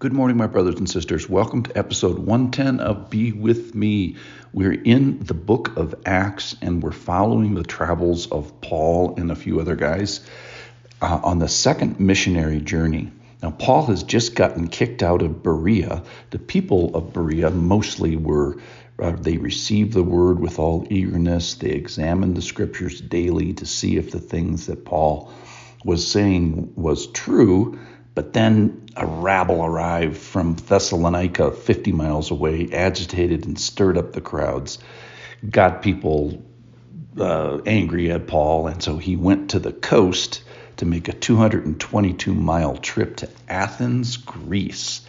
Good morning, my brothers and sisters. Welcome to episode 110 of Be With Me. We're in the book of Acts and we're following the travels of Paul and a few other guys uh, on the second missionary journey. Now, Paul has just gotten kicked out of Berea. The people of Berea mostly were, uh, they received the word with all eagerness. They examined the scriptures daily to see if the things that Paul was saying was true. But then a rabble arrived from Thessalonica, 50 miles away, agitated and stirred up the crowds, got people uh, angry at Paul, and so he went to the coast to make a 222 mile trip to Athens, Greece.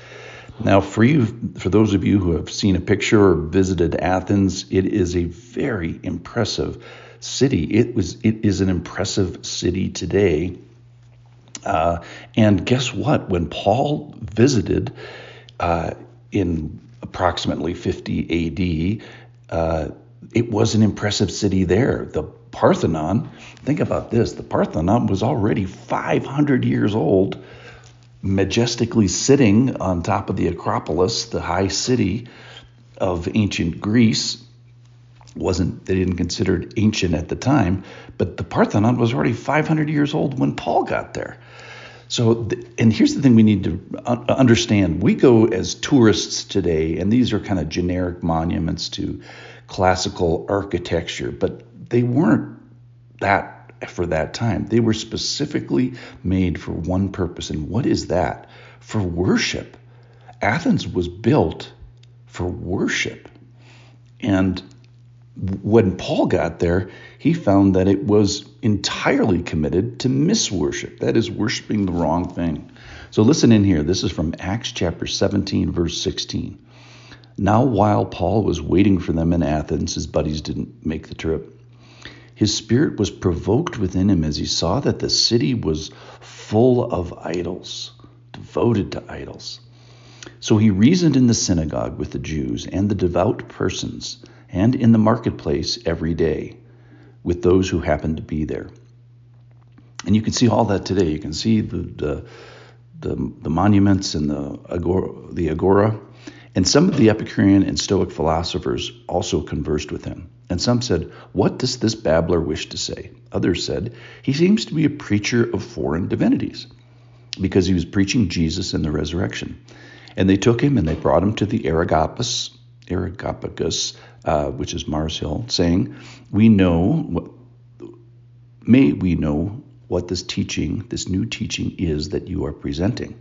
Now, for you, for those of you who have seen a picture or visited Athens, it is a very impressive city. It was, it is an impressive city today uh, and guess what? When Paul visited uh, in approximately 50 AD, uh, it was an impressive city there. The Parthenon, think about this the Parthenon was already 500 years old, majestically sitting on top of the Acropolis, the high city of ancient Greece wasn't they didn't consider it ancient at the time, but the Parthenon was already 500 years old when Paul got there. So, and here's the thing we need to uh, understand: we go as tourists today, and these are kind of generic monuments to classical architecture, but they weren't that for that time. They were specifically made for one purpose, and what is that? For worship. Athens was built for worship, and when Paul got there, he found that it was entirely committed to misworship. That is, worshiping the wrong thing. So listen in here. This is from Acts chapter 17, verse 16. Now, while Paul was waiting for them in Athens, his buddies didn't make the trip. His spirit was provoked within him as he saw that the city was full of idols, devoted to idols. So he reasoned in the synagogue with the Jews and the devout persons and in the marketplace every day with those who happened to be there. And you can see all that today. You can see the the, the, the monuments and the agora, the agora. And some of the Epicurean and Stoic philosophers also conversed with him. And some said, What does this babbler wish to say? Others said, He seems to be a preacher of foreign divinities, because he was preaching Jesus and the resurrection. And they took him and they brought him to the Areopagus, Areopagus, uh, which is Mars Hill, saying, "We know, may we know what this teaching, this new teaching is that you are presenting,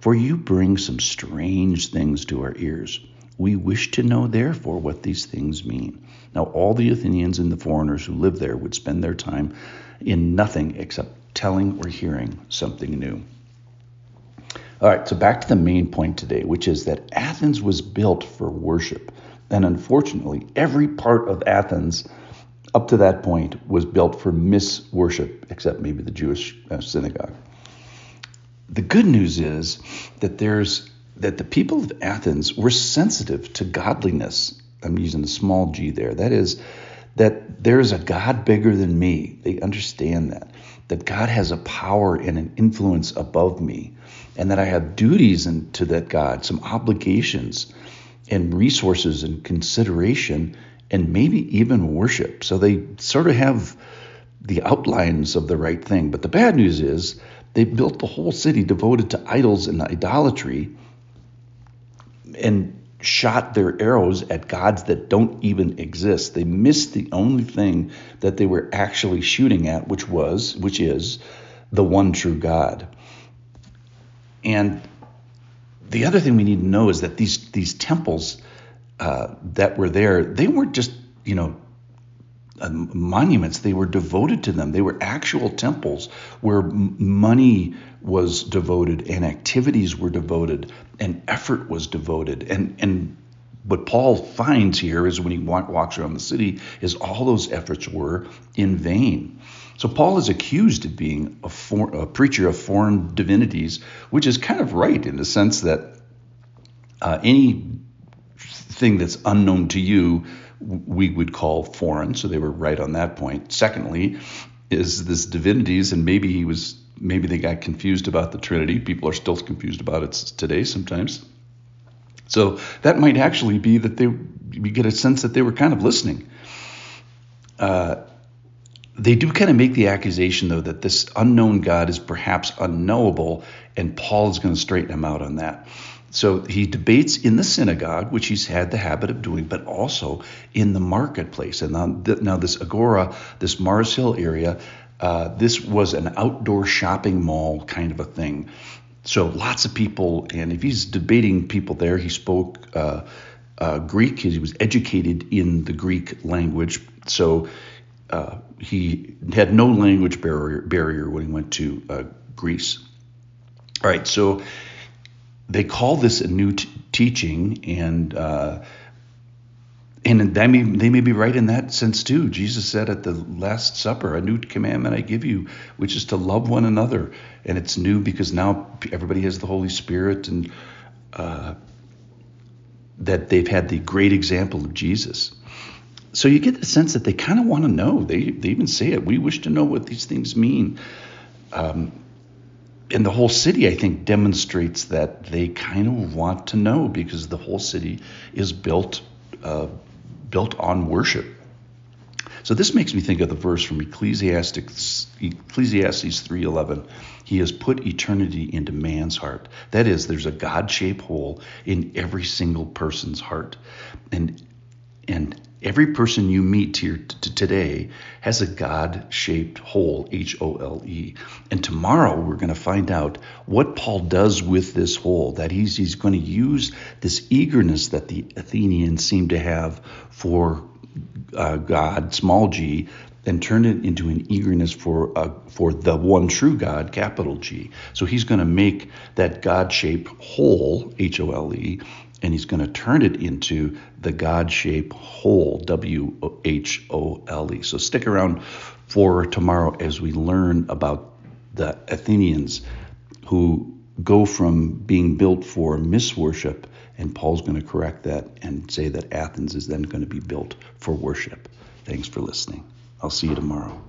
for you bring some strange things to our ears. We wish to know, therefore, what these things mean." Now, all the Athenians and the foreigners who live there would spend their time in nothing except telling or hearing something new. All right, so back to the main point today, which is that Athens was built for worship. And unfortunately, every part of Athens up to that point was built for misworship, except maybe the Jewish uh, synagogue. The good news is that there's that the people of Athens were sensitive to godliness. I'm using a small g there. That is, that there is a God bigger than me. They understand that. That God has a power and an influence above me and that I have duties and to that God, some obligations and resources and consideration and maybe even worship. So they sort of have the outlines of the right thing. But the bad news is they built the whole city devoted to idols and idolatry and shot their arrows at gods that don't even exist. They missed the only thing that they were actually shooting at, which was, which is the one true God. And the other thing we need to know is that these these temples uh, that were there, they weren't just you know monuments. They were devoted to them. They were actual temples where m- money was devoted and activities were devoted and effort was devoted. And and what Paul finds here is when he walk, walks around the city is all those efforts were in vain. So Paul is accused of being a, for, a preacher of foreign divinities, which is kind of right in the sense that uh, any thing that's unknown to you, we would call foreign. So they were right on that point. Secondly, is this divinities, and maybe he was maybe they got confused about the Trinity. People are still confused about it today sometimes. So that might actually be that they, we get a sense that they were kind of listening. Uh, they do kind of make the accusation, though, that this unknown God is perhaps unknowable, and Paul is going to straighten him out on that. So he debates in the synagogue, which he's had the habit of doing, but also in the marketplace. And now, now this Agora, this Mars Hill area, uh, this was an outdoor shopping mall kind of a thing. So lots of people, and if he's debating people there, he spoke uh, uh, Greek. He was educated in the Greek language. So uh, he had no language barrier, barrier when he went to uh, Greece. All right, so they call this a new t- teaching, and uh, and they may, they may be right in that sense too. Jesus said at the Last Supper, "A new commandment I give you, which is to love one another." And it's new because now everybody has the Holy Spirit, and uh, that they've had the great example of Jesus so you get the sense that they kind of want to know. They they even say it. We wish to know what these things mean. Um, and the whole city, I think, demonstrates that they kind of want to know because the whole city is built uh, built on worship. So this makes me think of the verse from Ecclesiastes Ecclesiastes 3:11. He has put eternity into man's heart. That is, there's a God-shaped hole in every single person's heart, and and Every person you meet here today has a God shaped hole, H O L E. And tomorrow we're going to find out what Paul does with this hole, that he's, he's going to use this eagerness that the Athenians seem to have for uh, God, small g, and turn it into an eagerness for uh, for the one true God, capital G. So he's going to make that God-shaped hole, H O L E, and he's going to turn it into the God shaped whole, W H O L E. So stick around for tomorrow as we learn about the Athenians who go from being built for misworship, and Paul's going to correct that and say that Athens is then going to be built for worship. Thanks for listening. I'll see you tomorrow.